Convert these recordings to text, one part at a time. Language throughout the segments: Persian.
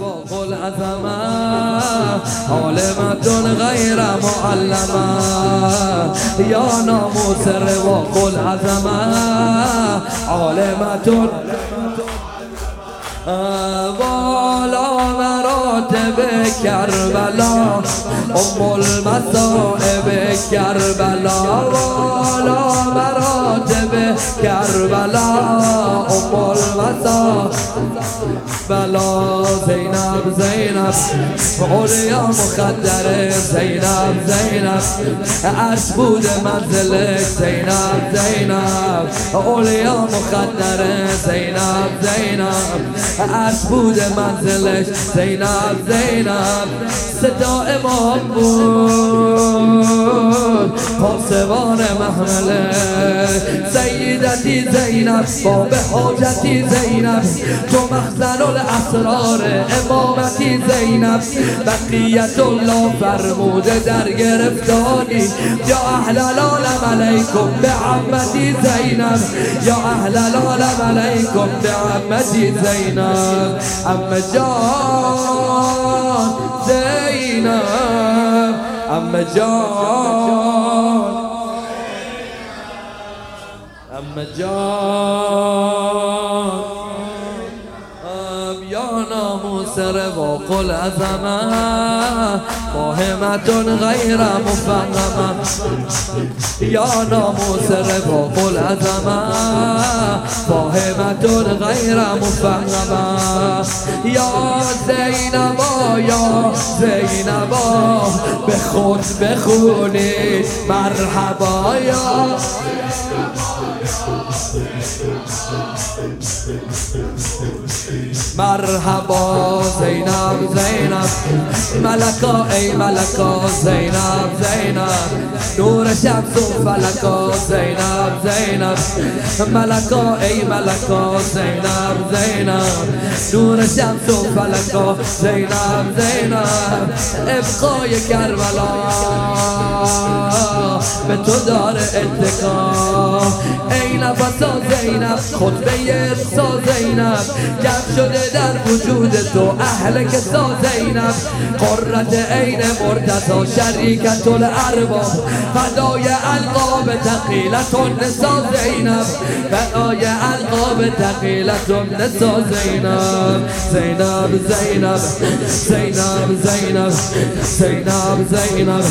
با قل عالمتون غیر معلمه. یا ناموسر با قل عالمتون والا مراتب کربلا. ام المصائب کربلا. والا بلا زینب زینب. اولیا مخدر زینب زینب. عرش بود منزل زینب زینب. اولیا مخدر زینب زینب. عرش بود منزلش زینب زینب. صدا امام بود. پاسبان محمله سیدتی زینب باب حاجتی زینب. تو مخزن الاسرار امامتی زینب. بقیت الله فرموده در گرفتاری. یا اهل العالم علیکم به عمتی زینب. یا اهل العالم علیکم به عمتی زینب. ام جان زینب. ام جان اما جان. یا ناموس و العظمه با مهمتون غیر مفهمم یا ناموس قل العظمه فاهمتون غیر مفهمه یا زینبا یا زینبا به خود بخونید مرحبا یا مرحبا زینب زینب. ملکا ای ملکا زینب زینب. نور شمس و فلکا زینب زینب. ملکا ای ملکا زینب زینب. نور شمس و فلکا زینب زینب. ابقای کربلا به تو داره اتکا. ای نفسا زینب خطبه سا زینب گم شده در وجود تو اهل کسا زینب قررت عین مرتضا شریکت الارباب. فدای القاب تقیلت نسا زینب فدای القاب تقیلت نسا زینب زینب زینب زینب زینب. زینب زینب.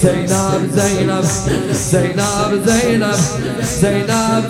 زینب زینب. زینب زینب. زینب